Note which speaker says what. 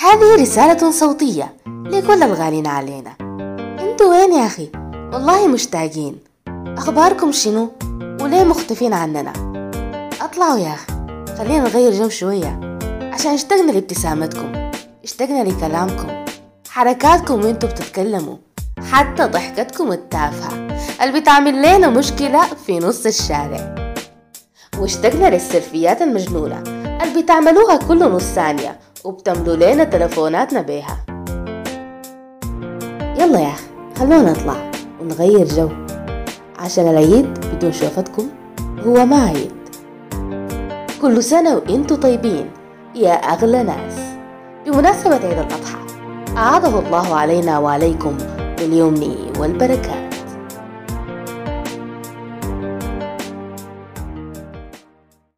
Speaker 1: هذه رسالة صوتية لكل الغالين علينا أنتوا وين يا أخي؟ والله مشتاقين أخباركم شنو؟ وليه مختفين عننا؟ اطلعوا يا أخي خلينا نغير جو شوية عشان اشتقنا لابتسامتكم اشتقنا لكلامكم حركاتكم وانتوا بتتكلموا حتى ضحكتكم التافهة اللي بتعمل لنا مشكلة في نص الشارع واشتقنا للسيلفيات المجنونة اللي بتعملوها كل نص ثانية وبتملوا لنا تلفوناتنا بيها. يلا يا أخي خلونا نطلع ونغير جو. عشان العيد بدون شوفتكم هو ما عيد. كل سنة وإنتوا طيبين يا أغلى ناس. بمناسبة عيد الأضحى أعاده الله علينا وعليكم باليمن والبركات.